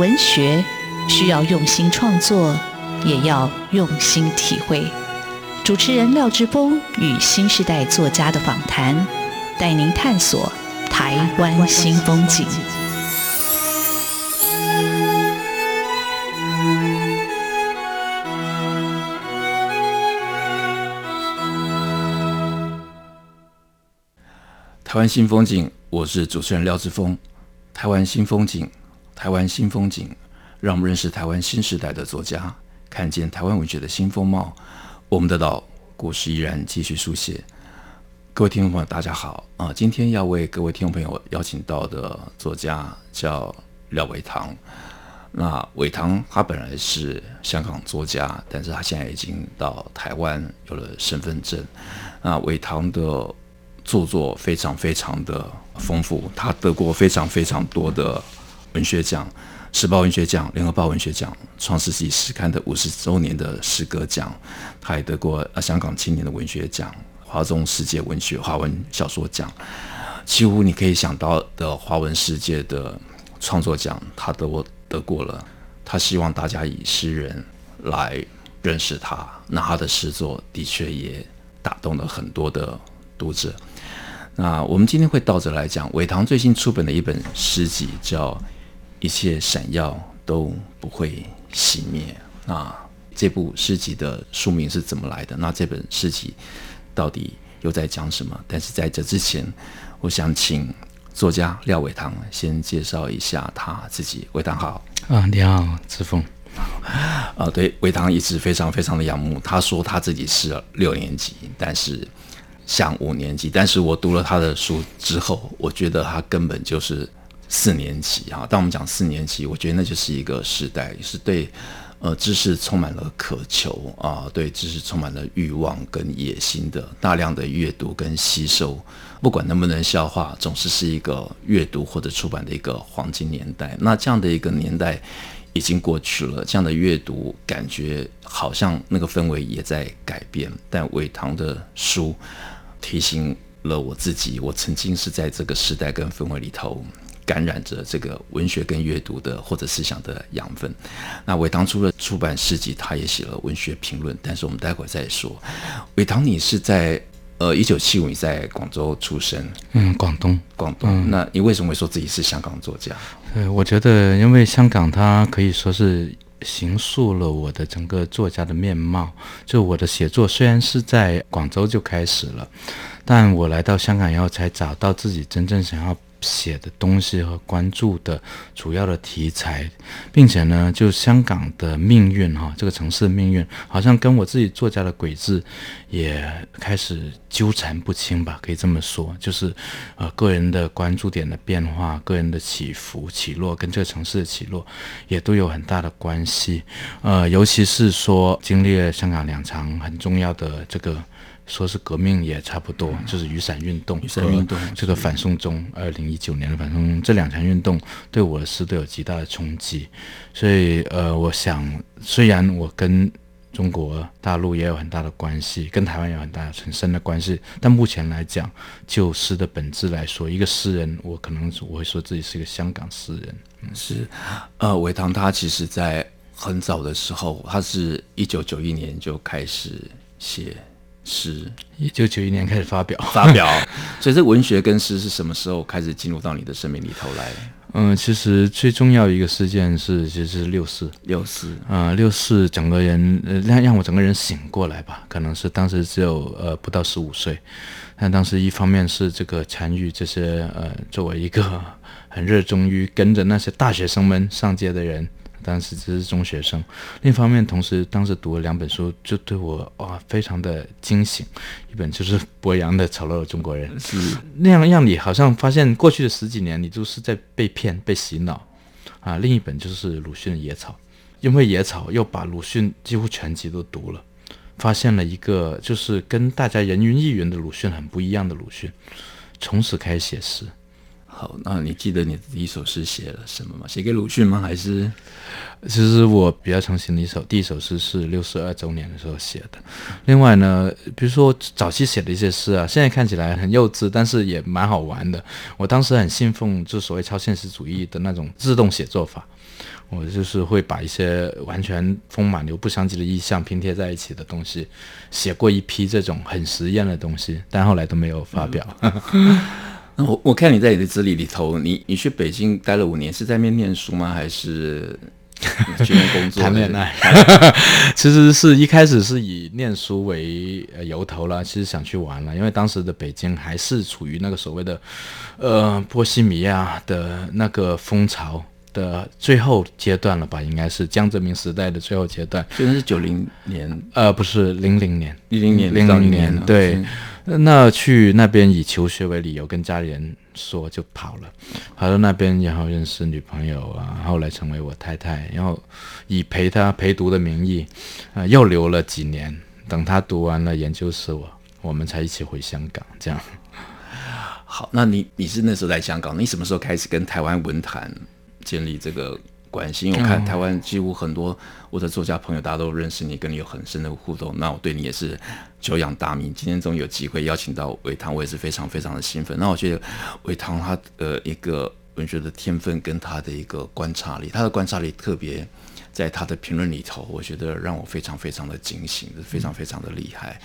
文学需要用心创作，也要用心体会。主持人廖志峰与新时代作家的访谈，带您探索台湾新风景。台湾新风景，我是主持人廖志峰。台湾新风景，台湾新风景，让我们认识台湾新时代的作家，看见台湾文学的新风貌。我们的岛故事依然继续书写。各位听众朋友，大家好啊！今天要为各位听众朋友邀请到的作家叫廖伟棠。那伟棠他本来是香港作家，但是他现在已经到台湾有了身份证。那伟棠的。著作非常非常的丰富，他得过非常非常多的文学奖，时报文学奖、联合报文学奖、创世纪诗刊的五十周年的诗歌奖，他也得过啊香港青年的文学奖、华中世界文学华文小说奖，几乎你可以想到的华文世界的创作奖，他都得过了。他希望大家以诗人来认识他，那他的诗作的确也打动了很多的读者。那我们今天会倒着来讲，伟棠最新出版的一本诗集叫《一切闪耀都不会熄灭》。那这部诗集的书名是怎么来的？那这本诗集到底又在讲什么？但是在这之前，我想请作家廖伟棠先介绍一下他自己。伟棠好啊，你好，志峰。啊，对，伟棠一直非常非常的仰慕。他说他自己是六年级，但是。像五年级，但是我读了他的书之后，我觉得他根本就是四年级啊。当我们讲四年级，我觉得那就是一个时代，是对呃知识充满了渴求啊，对知识充满了欲望跟野心的大量的阅读跟吸收，不管能不能消化，总是是一个阅读或者出版的一个黄金年代。那这样的一个年代已经过去了，这样的阅读感觉好像那个氛围也在改变，但伟唐的书。提醒了我自己，我曾经是在这个时代跟氛围里头感染着这个文学跟阅读的或者思想的养分。那伟棠除了出版诗集，他也写了文学评论，但是我们待会儿再说。伟唐，你是在呃一九七五年在广州出生，嗯，广东，广东。嗯、那你为什么会说自己是香港作家？对，我觉得因为香港它可以说是。形塑了我的整个作家的面貌。就我的写作虽然是在广州就开始了，但我来到香港以后才找到自己真正想要写的东西和关注的主要的题材，并且呢，就香港的命运哈，这个城市的命运好像跟我自己作家的轨迹也开始纠缠不清吧，可以这么说，就是呃个人的关注点的变化，个人的起伏起落，跟这个城市的起落也都有很大的关系，呃，尤其是说经历了香港两场很重要的这个。说是革命也差不多，就是雨伞运动、雨伞运动这个反送中，二零一九年的反送中这两场运动对我的诗都有极大的冲击。所以，呃，我想，虽然我跟中国大陆也有很大的关系，跟台湾有很大的很深的关系，但目前来讲，就诗的本质来说，一个诗人，我可能我会说自己是一个香港诗人。嗯、是，呃，韦唐他其实在很早的时候，他是一九九一年就开始写。诗，一九九一年开始发表，发表。所以，这文学跟诗是什么时候开始进入到你的生命里头来？嗯，其实最重要一个事件是，其实是六四，六四。啊，六四整个人让让我整个人醒过来吧。可能是当时只有呃不到十五岁，但当时一方面是这个参与这些呃，作为一个很热衷于跟着那些大学生们上街的人。当时只是中学生，另一方面，同时当时读了两本书，就对我哇非常的惊醒。一本就是博洋的《丑陋的中国人》，是那样让你好像发现过去的十几年你都是在被骗、被洗脑啊。另一本就是鲁迅的《野草》，因为《野草》又把鲁迅几乎全集都读了，发现了一个就是跟大家人云亦云的鲁迅很不一样的鲁迅，从此开始写诗。好，那你记得你第一首诗写了什么吗？写给鲁迅吗？还是？其实我比较常写的一首第一首诗是六十二周年的时候写的。另外呢，比如说早期写的一些诗啊，现在看起来很幼稚，但是也蛮好玩的。我当时很信奉就所谓超现实主义的那种自动写作法。我就是会把一些完全风马牛不相及的意象拼贴在一起的东西，写过一批这种很实验的东西，但后来都没有发表。嗯、那我我看你在你的资历里头，你你去北京待了五年，是在那边念书吗？还是去那边工作？谈恋爱？其实是一开始是以念书为由头了，其实想去玩了，因为当时的北京还是处于那个所谓的呃波西米亚的那个风潮。的最后阶段了吧，应该是江泽民时代的最后阶段，现在是九零年，呃，不是零零年，零零年，零零年，对，那去那边以求学为理由，跟家里人说就跑了，跑到那边然后认识女朋友啊，后来成为我太太，然后以陪她陪读的名义，啊、呃，又留了几年，等她读完了研究生，我我们才一起回香港，这样。好，那你你是那时候在香港，你什么时候开始跟台湾文坛？建立这个关系，因为我看台湾几乎很多我的作家朋友，大家都认识你，跟你有很深的互动。那我对你也是久仰大名。今天终于有机会邀请到维唐，我也是非常非常的兴奋。那我觉得维唐他的一个文学的天分跟他的一个观察力，他的观察力特别在他的评论里头，我觉得让我非常非常的警醒，非常非常的厉害。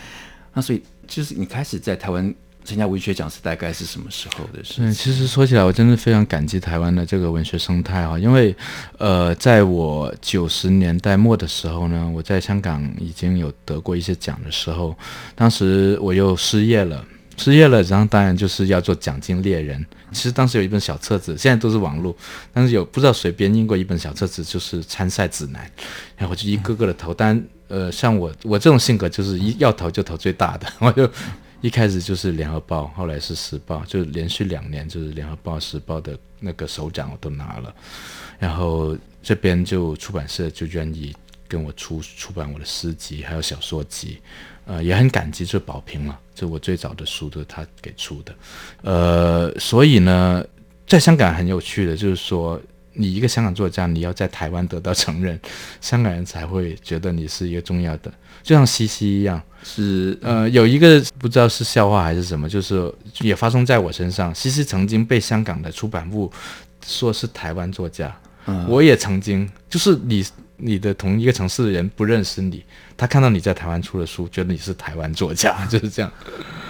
那所以就是你开始在台湾。参加文学奖是大概是什么时候的事？嗯，其实说起来，我真的非常感激台湾的这个文学生态啊，因为，呃，在我九十年代末的时候呢，我在香港已经有得过一些奖的时候，当时我又失业了，失业了，然后当然就是要做奖金猎人。其实当时有一本小册子，现在都是网络，但是有不知道谁编印过一本小册子，就是参赛指南，然后就一个个的投，但呃，像我我这种性格就是一要投就投最大的，我就。一开始就是联合报，后来是时报，就连续两年就是联合报、时报的那个首奖我都拿了，然后这边就出版社就愿意跟我出出版我的诗集还有小说集，呃，也很感激这宝平了，就我最早的书都是他给出的，呃，所以呢，在香港很有趣的，就是说你一个香港作家，你要在台湾得到承认，香港人才会觉得你是一个重要的。就像西西一样，是呃，有一个不知道是笑话还是什么，就是也发生在我身上。西西曾经被香港的出版物说是台湾作家，嗯，我也曾经，就是你你的同一个城市的人不认识你，他看到你在台湾出了书，觉得你是台湾作家，就是这样。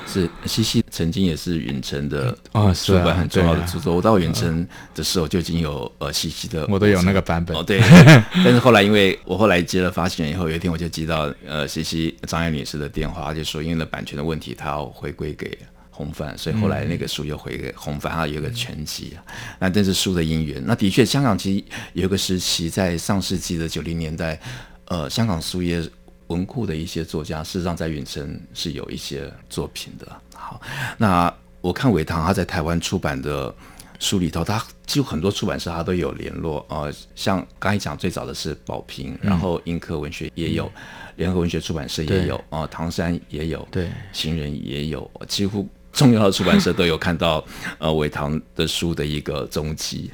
是西西曾经也是远程的啊，出版很重要的著作。我到远程的时候就已经有呃西西的，我都有那个版本。哦，对。但是后来因为我后来接了发行人以后，有一天我就接到呃西西张爱女士的电话，就说因为那版权的问题，她要回归给红帆，所以后来那个书又回给红帆，啊有一个全集啊。那这是书的因缘。那的确，香港其实有一个时期，在上世纪的九零年代，呃，香港书业。文库的一些作家，事实上在远程是有一些作品的。好，那我看韦唐他在台湾出版的书里头，他几乎很多出版社他都有联络。呃，像刚才讲最早的是宝瓶，然后英科文学也有，联、嗯、合文学出版社也有，啊、呃，唐山也有，对，行人也有，几乎重要的出版社都有看到呃维唐的书的一个踪迹。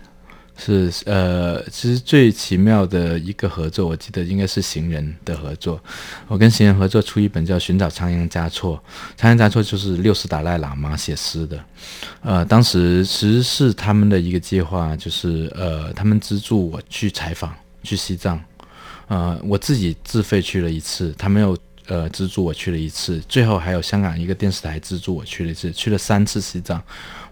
是呃，其实最奇妙的一个合作，我记得应该是行人的合作。我跟行人合作出一本叫《寻找仓央嘉措》，仓央嘉措就是六世达赖喇嘛写诗的。呃，当时其实是他们的一个计划，就是呃，他们资助我去采访去西藏。呃，我自己自费去了一次，他没有呃资助我去了一次，最后还有香港一个电视台资助我去了一次，去了三次西藏。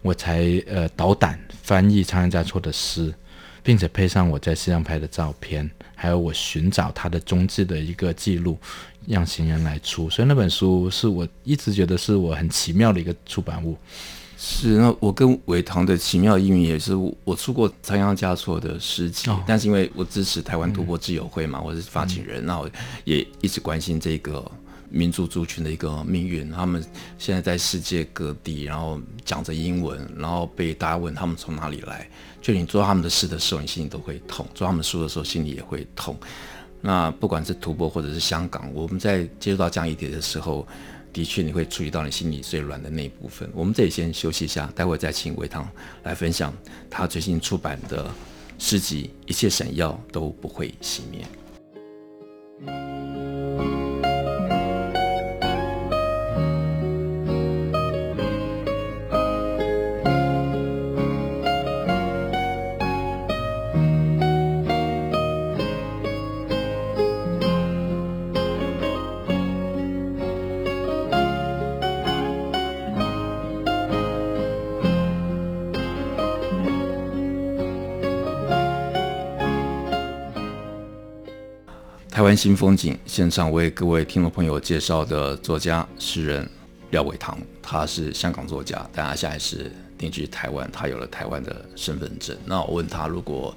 我才呃导胆翻译仓央嘉措的诗，并且配上我在西藏拍的照片，还有我寻找他的踪迹的一个记录，让行人来出。所以那本书是我一直觉得是我很奇妙的一个出版物。是，那我跟维唐的奇妙意蕴也是，我出过仓央嘉措的诗集，哦，但是因为我支持台湾突破自由会嘛，嗯，我是发起人，那，嗯，我也一直关心这个。民族族群的一个命运，他们现在在世界各地，然后讲着英文，然后被大家问他们从哪里来。就你做他们的事的时候，你心里都会痛；做他们书的时候，心里也会痛。那不管是吐蕃或者是香港，我们在接触到这样一点的时候，的确你会触及到你心里最软的那一部分。我们这里先休息一下，待会再请维唐来分享他最新出版的诗集《一切闪耀都不会熄灭》。台湾新风景现场为各位听众朋友介绍的作家诗人廖伟棠，他是香港作家，但他现在是定居台湾，他有了台湾的身份证。那我问他，如果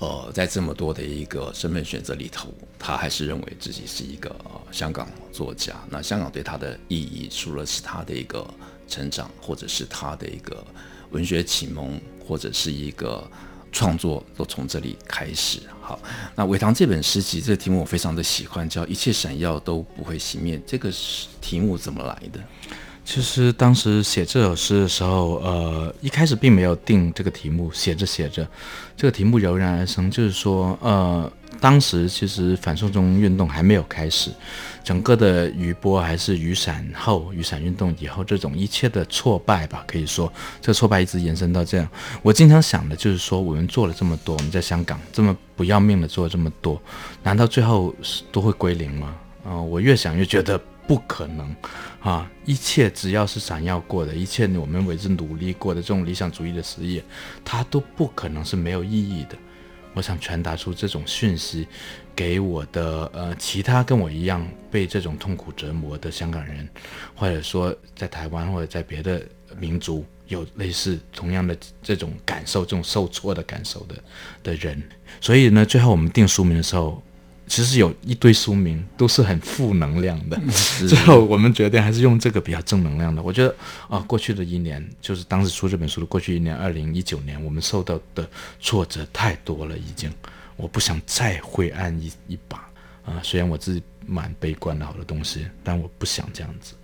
呃在这么多的一个身份选择里头，他还是认为自己是一个、香港作家，那香港对他的意义，除了是他的一个成长，或者是他的一个文学启蒙，或者是一个。创作都从这里开始。好，那伟唐这本诗集，这个题目我非常的喜欢，叫“一切闪耀都不会熄灭”。这个题目怎么来的？其实当时写这首诗的时候，呃，一开始并没有定这个题目，写着写着，这个题目油然而生，就是说，呃。当时其实反送中运动还没有开始，整个的余波还是雨伞后、雨伞运动以后这种一切的挫败吧，可以说这个挫败一直延伸到这样。我经常想的就是说，我们做了这么多，我们在香港这么不要命的做了这么多，难道最后都会归零吗？啊、呃，我越想越觉得不可能啊！一切只要是闪耀过的，一切我们为之努力过的这种理想主义的事业，它都不可能是没有意义的。我想传达出这种讯息，给我的呃其他跟我一样被这种痛苦折磨的香港人，或者说在台湾或者在别的民族有类似同样的这种感受、这种受挫的感受的的人。所以呢，最后我们定书名的时候。其实有一堆书名都是很负能量的，最后我们决定还是用这个比较正能量的。我觉得啊，过去的一年，就是当时出这本书的过去一年，二零一九年，我们受到的挫折太多了，已经，我不想再灰暗一一把啊。虽然我自己蛮悲观的好多东西，但我不想这样子。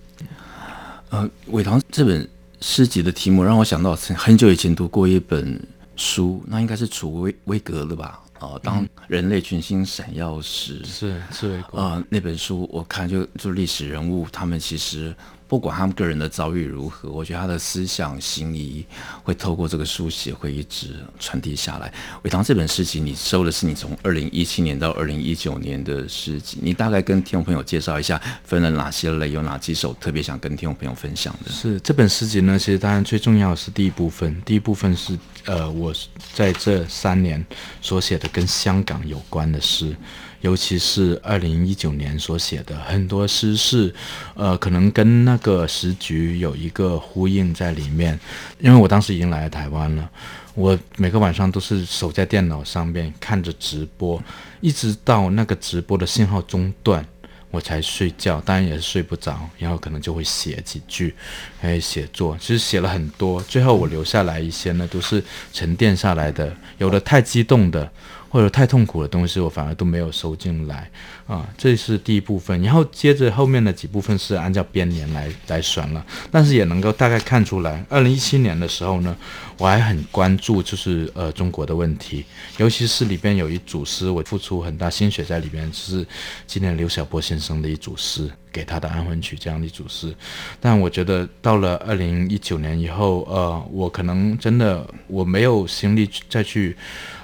呃，伟棠这本诗集的题目让我想到很久以前读过一本书，那应该是楚威威格的吧。哦，当人类群星闪耀时，是是啊、呃，那本书我看就就历史人物，他们其实。不管他们个人的遭遇如何，我觉得他的思想行谊会透过这个书写会一直传递下来。伟棠这本诗集，你收的是你从二零一七年到二零一九年的诗集，你大概跟听众朋友介绍一下，分了哪些类，有哪几首特别想跟听众朋友分享的？是这本诗集呢，其实当然最重要的是第一部分，第一部分是呃我在这三年所写的跟香港有关的诗。尤其是二零一九年所写的很多诗是，呃，可能跟那个时局有一个呼应在里面。因为我当时已经来了台湾了，我每个晚上都是守在电脑上面看着直播，一直到那个直播的信号中断，我才睡觉。当然也是睡不着，然后可能就会写几句，还有写作。其实写了很多，最后我留下来一些呢，都是沉淀下来的，有的太激动的。或者太痛苦的东西，我反而都没有收进来。啊。这是第一部分，然后接着后面的几部分是按照编年来来选了，但是也能够大概看出来，二零一七年的时候呢，我还很关注就是呃中国的问题，尤其是里边有一组诗，我付出很大心血在里边，就是纪念刘晓波先生的一组诗。给他的安魂曲这样的一组诗，但我觉得到了二零一九年以后，呃，我可能真的我没有心力再去，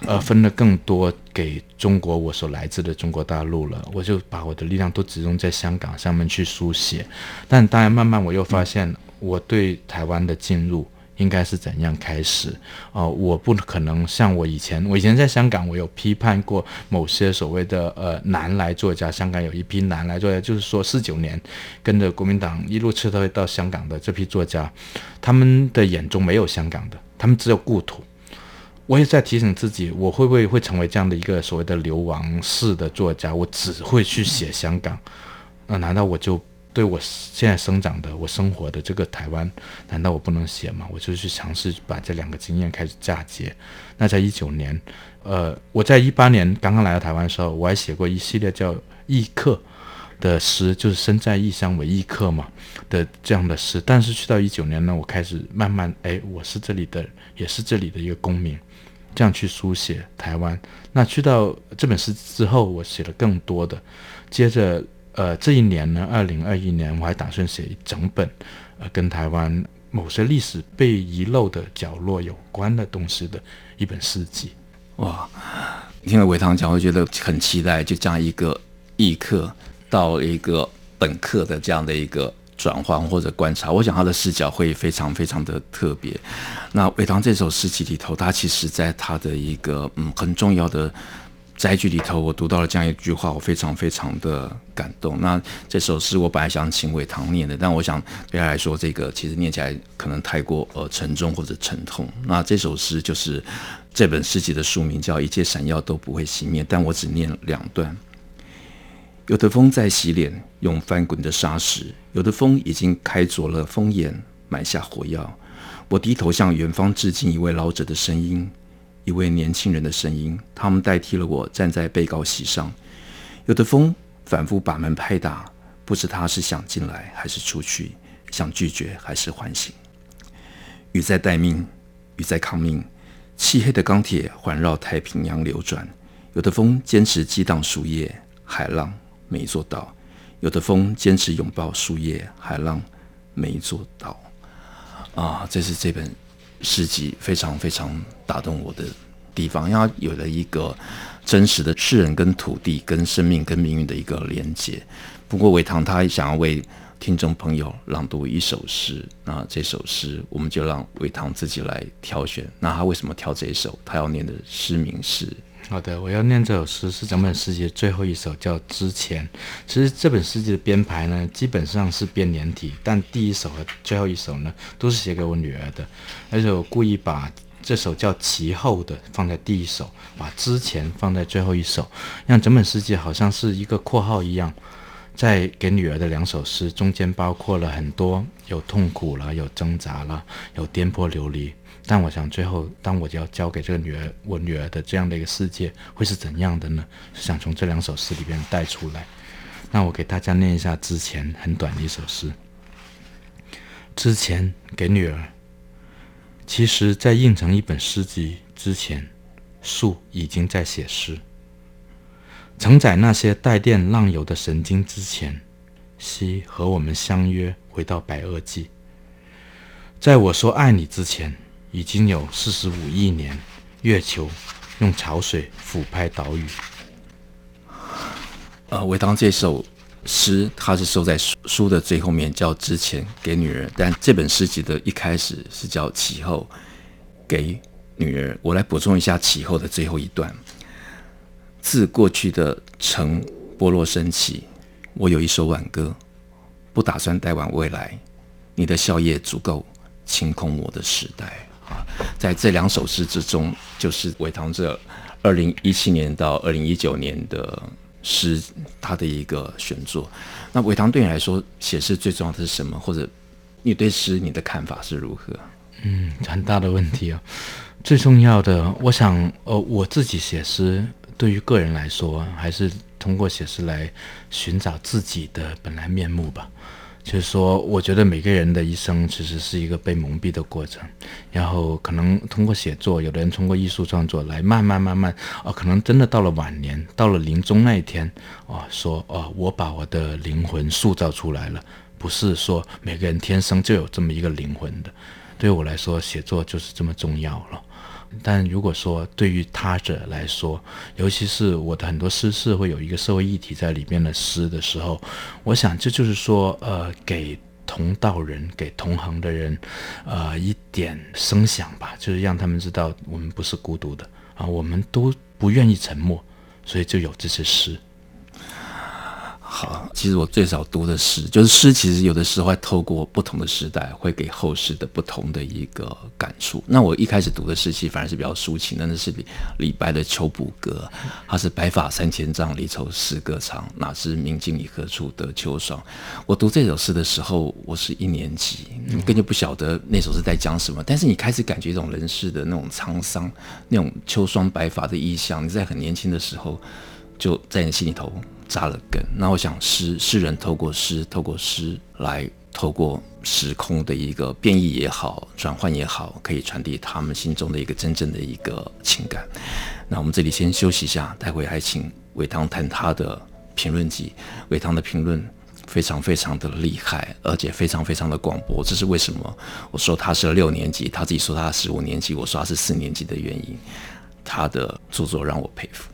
呃，分得更多给中国我所来自的中国大陆了，我就把我的力量都集中在香港上面去书写，但当然慢慢我又发现我对台湾的进入。应该是怎样开始？哦、呃，我不可能像我以前，我以前在香港，我有批判过某些所谓的呃南来作家。香港有一批南来作家，就是说四九年跟着国民党一路撤退到香港的这批作家，他们的眼中没有香港的，他们只有故土。我也在提醒自己，我会不会会成为这样的一个所谓的流亡式的作家？我只会去写香港，那、难道我就？对我现在生长的、我生活的这个台湾，难道我不能写吗？我就去尝试把这两个经验开始嫁接。那在一九年，呃，我在一八年刚刚来到台湾的时候，我还写过一系列叫《异客》的诗，就是身在异乡为异客嘛的这样的诗。但是去到一九年呢，我开始慢慢，哎，我是这里的，也是这里的一个公民，这样去书写台湾。那去到这本书之后，我写了更多的，接着。呃，这一年呢，二零二一年，我还打算写一整本，呃，跟台湾某些历史被遗漏的角落有关的东西的一本诗集。哇，听了伟棠讲，我觉得很期待，就这样一个异客到一个本客的这样的一个转换或者观察，我想他的视角会非常非常的特别。那伟棠这首诗集里头，他其实在他的一个嗯很重要的。摘句里头，我读到了这样一句话，我非常非常的感动。那这首诗我本来想请伟棠念的，但我想对他来说，这个其实念起来可能太过呃沉重或者沉痛。那这首诗就是这本诗集的书名叫《一切闪耀都不会熄灭》，但我只念两段。有的风在洗脸，用翻滚的砂石；有的风已经开凿了风眼，埋下火药。我低头向远方致敬一位老者的声音。一位年轻人的声音，他们代替了我站在被告席上。有的风反复把门拍打，不知他是想进来还是出去，想拒绝还是唤醒。雨在待命，雨在抗命。漆黑的钢铁环绕太平洋流转。有的风坚持激荡树叶、海浪，每一座岛；有的风坚持拥抱树叶、海浪，每一座岛。啊，这是这本。诗集非常非常打动我的地方，因为它有了一个真实的世人跟土地、跟生命、跟命运的一个连接。不过，伟棠他想要为听众朋友朗读一首诗，那这首诗我们就让伟棠自己来挑选。那他为什么挑这一首？他要念的诗名是。好的，我要念这首诗是整本诗集的最后一首，叫《之前》。其实这本诗集的编排呢，基本上是编连体，但第一首和最后一首呢，都是写给我女儿的。而且我故意把这首叫《其后》的放在第一首，把《之前》放在最后一首，让整本诗集好像是一个括号一样，在给女儿的两首诗中间包括了很多有痛苦了，有挣扎了，有颠簸流离。但我想，最后当我要交给这个女儿，我女儿的这样的一个世界会是怎样的呢？是想从这两首诗里边带出来。那我给大家念一下之前很短的一首诗。之前给女儿，其实，在印成一本诗集之前，树已经在写诗。承载那些带电浪游的神经之前，溪和我们相约回到白垩纪。在我说爱你之前。已经有四十五亿年，月球用潮水抚拍岛屿。呃，我当这首诗，它是收在书书的最后面，叫《之前给女儿》，但这本诗集的一开始是叫《其后给女儿》。我来补充一下《其后》的最后一段：自过去的城剥落升起，我有一首挽歌，不打算带往未来。你的笑靥足够清空我的时代。在这两首诗之中，就是伟棠这二零一七年到二零一九年的诗，他的一个选作。那伟棠对你来说，写诗最重要的是什么？或者你对诗你的看法是如何？嗯，很大的问题啊。最重要的，我想，呃，我自己写诗，对于个人来说，还是通过写诗来寻找自己的本来面目吧。就是说，我觉得每个人的一生其实是一个被蒙蔽的过程，然后可能通过写作，有的人通过艺术创作来慢慢慢慢，哦，可能真的到了晚年，到了临终那一天，哦，说哦，我把我的灵魂塑造出来了，不是说每个人天生就有这么一个灵魂的，对我来说，写作就是这么重要了。但如果说对于他者来说，尤其是我的很多诗是会有一个社会议题在里面的诗的时候，我想这就是说，呃，给同道人、给同行的人，呃，一点声响吧，就是让他们知道我们不是孤独的啊，我们都不愿意沉默，所以就有这些诗。好，其实我最早读的诗，就是诗，其实有的时候会透过不同的时代，会给后世的不同的一个感触。那我一开始读的诗，其实反而是比较抒情的，那是李李白的《秋浦歌》，它是“白发三千丈，离愁似歌长。哪知明镜里何处得秋霜。”我读这首诗的时候，我是一年级，你根本就不晓得那首诗在讲什么。但是你开始感觉一种人世的那种沧桑，那种秋霜白发的意象。你在很年轻的时候，就在你心里头。扎了根。那我想诗，诗人透过诗，透过诗来，透过时空的一个变异也好，转换也好，可以传递他们心中的一个真正的一个情感。那我们这里先休息一下，待会还请伟棠谈他的评论集。伟棠的评论非常非常的厉害，而且非常非常的广博。这是为什么？我说他是六年级，他自己说他是五年级，我说他是四年级的原因。他的著作让我佩服。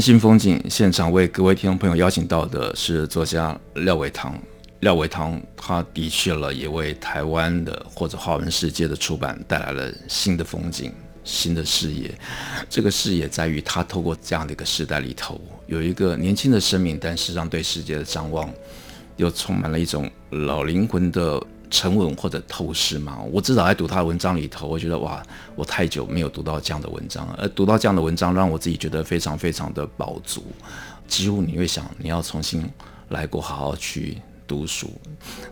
新风景现场为各位听众朋友邀请到的是作家廖伟棠。廖伟棠他的确了，也为台湾的或者华文世界的出版带来了新的风景、新的视野。这个视野在于他透过这样的一个时代里头，有一个年轻的生命，但实际上对世界的张望又充满了一种老灵魂的。沉稳或者透视嘛，我至少在读他的文章里头，我觉得哇，我太久没有读到这样的文章，而读到这样的文章，让我自己觉得非常非常的饱足，几乎你会想你要重新来过，好好去读书。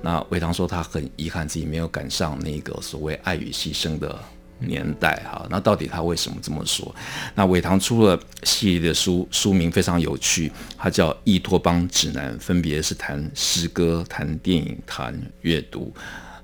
那伟棠说他很遗憾自己没有赶上那个所谓爱与牺牲的。年代哈，那到底他为什么这么说？那伟棠出了系列的书，书名非常有趣，它叫《易托邦指南》，分别是谈诗歌、谈电影、谈阅读。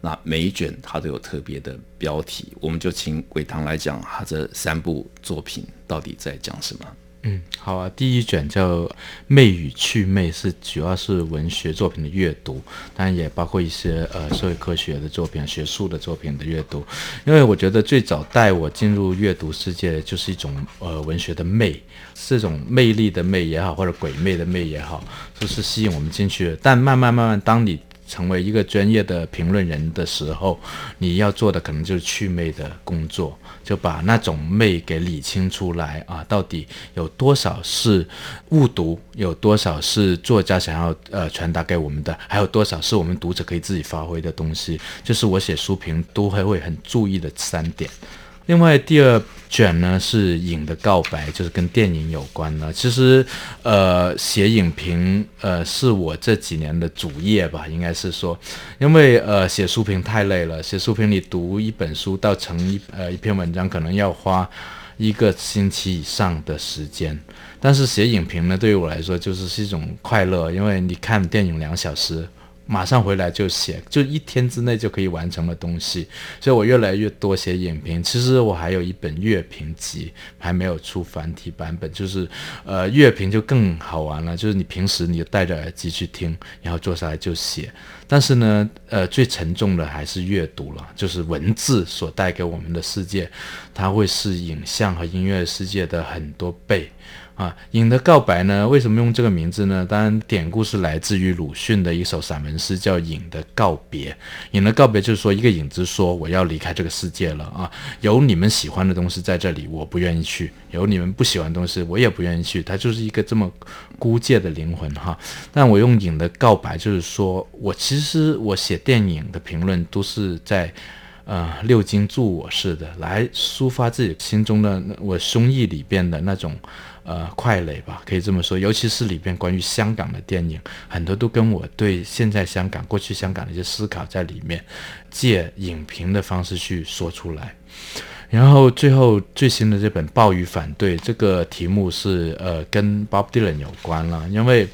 那每一卷它都有特别的标题，我们就请伟棠来讲他这三部作品到底在讲什么。嗯，好啊。第一卷叫《魅与趣味》，是主要是文学作品的阅读，当然也包括一些呃社会科学的作品、学术的作品的阅读。因为我觉得最早带我进入阅读世界，就是一种呃文学的魅，这种魅力的魅也好，或者鬼魅的魅也好，都是吸引我们进去。但慢慢慢慢，当你成为一个专业的评论人的时候，你要做的可能就是去魅的工作，就把那种魅给理清出来啊，到底有多少是误读，有多少是作家想要呃传达给我们的，还有多少是我们读者可以自己发挥的东西，就是我写书评都还会很注意的三点。另外第二卷呢是影的告白，就是跟电影有关的。其实，呃，写影评，呃，是我这几年的主业吧，应该是说，因为呃，写书评太累了。写书评，你读一本书到成一呃一篇文章，可能要花一个星期以上的时间。但是写影评呢，对于我来说就是是一种快乐，因为你看电影两小时。马上回来就写，就一天之内就可以完成的东西，所以我越来越多写影评。其实我还有一本乐评集，还没有出繁体版本，就是呃乐评就更好玩了，就是你平时你戴着耳机去听，然后坐下来就写。但是呢，呃最沉重的还是阅读了，就是文字所带给我们的世界，它会是影像和音乐世界的很多倍。啊，影的告白呢？为什么用这个名字呢？当然，典故是来自于鲁迅的一首散文诗，叫《影的告别》。影的告别就是说，一个影子说：“我要离开这个世界了啊！有你们喜欢的东西在这里，我不愿意去；有你们不喜欢的东西，我也不愿意去。”它就是一个这么孤寂的灵魂哈。但我用影的告白，就是说我其实其实我写电影的评论都是在呃六经注我似的来抒发自己心中的我胸臆里边的那种。呃，快垒吧，可以这么说。尤其是里边关于香港的电影，很多都跟我对现在香港、过去香港的一些思考在里面，借影评的方式去说出来。然后最后最新的这本《暴雨反对》这个题目是呃跟 Bob Dylan 有关了，因为。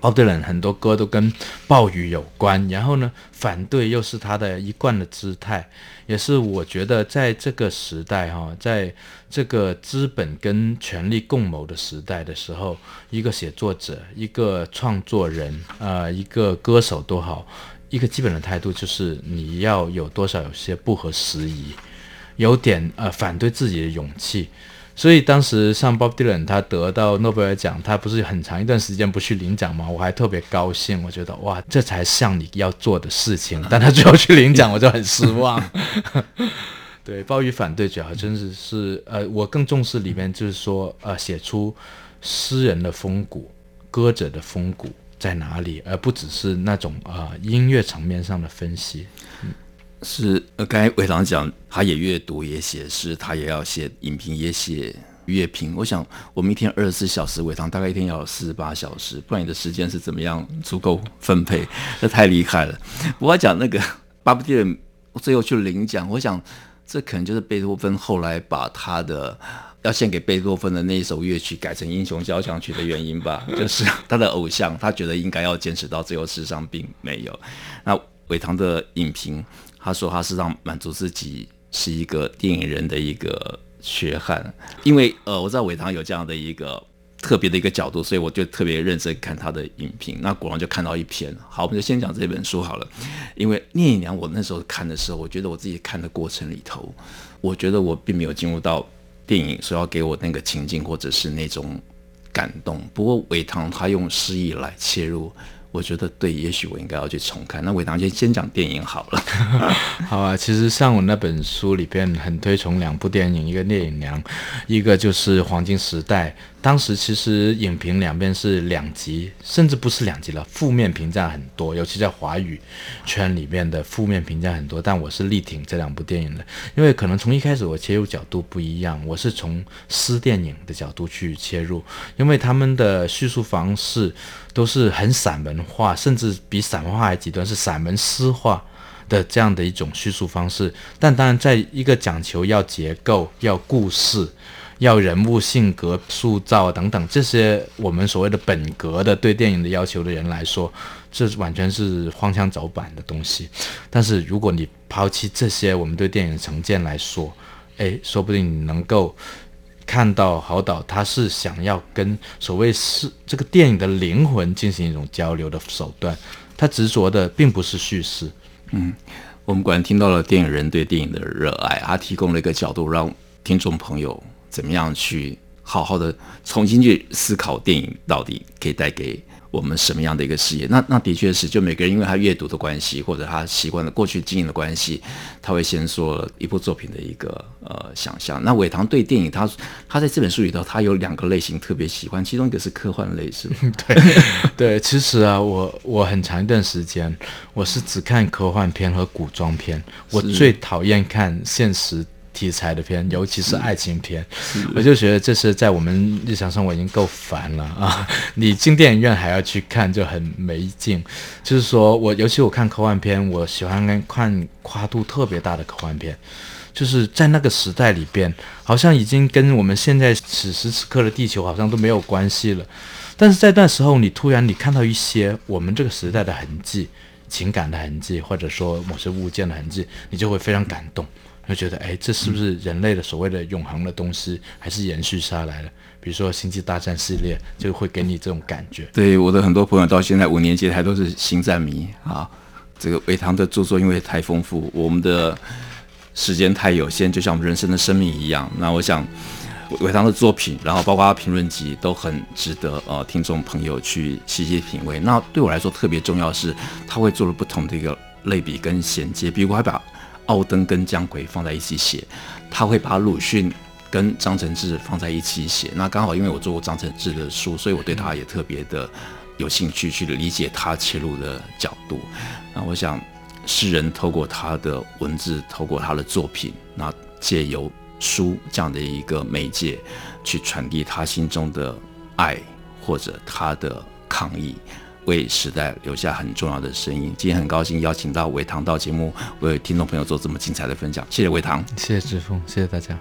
Bob Dylan 很多歌都跟暴雨有关，然后呢，反对又是他的一贯的姿态，也是我觉得在这个时代哈，在这个资本跟权力共谋的时代的时候，一个写作者、一个创作人、呃，一个歌手都好，一个基本的态度就是你要有多少有些不合时宜，有点呃反对自己的勇气。所以当时像 Bob Dylan 他得到诺贝尔奖，他不是很长一段时间不去领奖吗？我还特别高兴，我觉得哇，这才像你要做的事情。但他最后去领奖，我就很失望。对，暴雨反对者真的是呃，我更重视里面就是说呃，写出诗人的风骨、歌者的风骨在哪里，而不只是那种呃音乐层面上的分析。是，呃，刚才伟棠讲，他也阅读，也写诗，他也要写影评，也写乐评。我想，我们一天二十四小时，伟棠大概一天要四十八小时，不然你的时间是怎么样足够分配？这太厉害了。我要讲那个巴布蒂人最后去领奖，我想这可能就是贝多芬后来把他的要献给贝多芬的那一首乐曲改成英雄交响曲的原因吧，就是他的偶像，他觉得应该要坚持到最后，事实上并没有。那伟棠的影评。他说他是让满足自己是一个电影人的一个缺憾，因为呃我知道伟棠有这样的一个特别的一个角度，所以我就特别认真看他的影评。那果然就看到一篇，好，我们就先讲这本书好了。因为《聂隐娘》，我那时候看的时候，我觉得我自己看的过程里头，我觉得我并没有进入到电影所要给我那个情境或者是那种感动。不过伟棠他用诗意来切入。我觉得对，也许我应该要去重看。那伟堂先先讲电影好了。好啊，其实像我那本书里边很推崇两部电影，一个《聂隐娘》，一个就是《黄金时代》。当时其实影评两边是两极，甚至不是两极了，负面评价很多，尤其在华语圈里面的负面评价很多。但我是力挺这两部电影的，因为可能从一开始我切入角度不一样，我是从诗电影的角度去切入，因为他们的叙述方式都是很散文化，甚至比散文化还极端，是散文诗化的这样的一种叙述方式。但当然，在一个讲求要结构、要故事。要人物性格塑造等等，这些我们所谓的本格的对电影的要求的人来说，这完全是荒腔走板的东西。但是如果你抛弃这些我们对电影的成见来说，诶，说不定你能够看到好导他是想要跟所谓是这个电影的灵魂进行一种交流的手段。他执着的并不是叙事。嗯，我们果然听到了电影人对电影的热爱，他提供了一个角度让听众朋友。怎么样去好好的重新去思考电影到底可以带给我们什么样的一个视野？那那的确是，就每个人因为他阅读的关系，或者他习惯了过去经验的关系，他会先说一部作品的一个呃想象。那伟堂对电影，他他在这本书里头，他有两个类型特别喜欢，其中一个是科幻类，是 对 对，其实啊，我我很长一段时间我是只看科幻片和古装片，我最讨厌看现实。题材的片，尤其是爱情片，我就觉得这是在我们日常生活已经够烦了 啊！你进电影院还要去看，就很没劲。就是说我，尤其我看科幻片，我喜欢看跨度特别大的科幻片，就是在那个时代里边，好像已经跟我们现在此时此刻的地球好像都没有关系了。但是在那时候，你突然你看到一些我们这个时代的痕迹、情感的痕迹，或者说某些物件的痕迹，你就会非常感动。会觉得，哎，这是不是人类的所谓的永恒的东西，还是延续下来的？比如说《星际大战》系列，就会给你这种感觉。对，我的很多朋友到现在五年级还都是星战迷啊。这个伟棠的著作因为太丰富，我们的时间太有限，就像我们人生的生命一样。那我想，伟棠的作品，然后包括他评论集，都很值得呃听众朋友去细细品味。那对我来说特别重要的是，他会做了不同的一个类比跟衔接，比如我还把。奥登跟姜夔放在一起写，他会把鲁迅跟张承志放在一起写。那刚好因为我做过张承志的书，所以我对他也特别的有兴趣去理解他切入的角度。那我想，诗人透过他的文字，透过他的作品，那借由书这样的一个媒介，去传递他心中的爱或者他的抗议。为时代留下很重要的声音。今天很高兴邀请到伟棠到节目，为听众朋友做这么精彩的分享。谢谢伟棠，谢谢志峰，谢谢大家。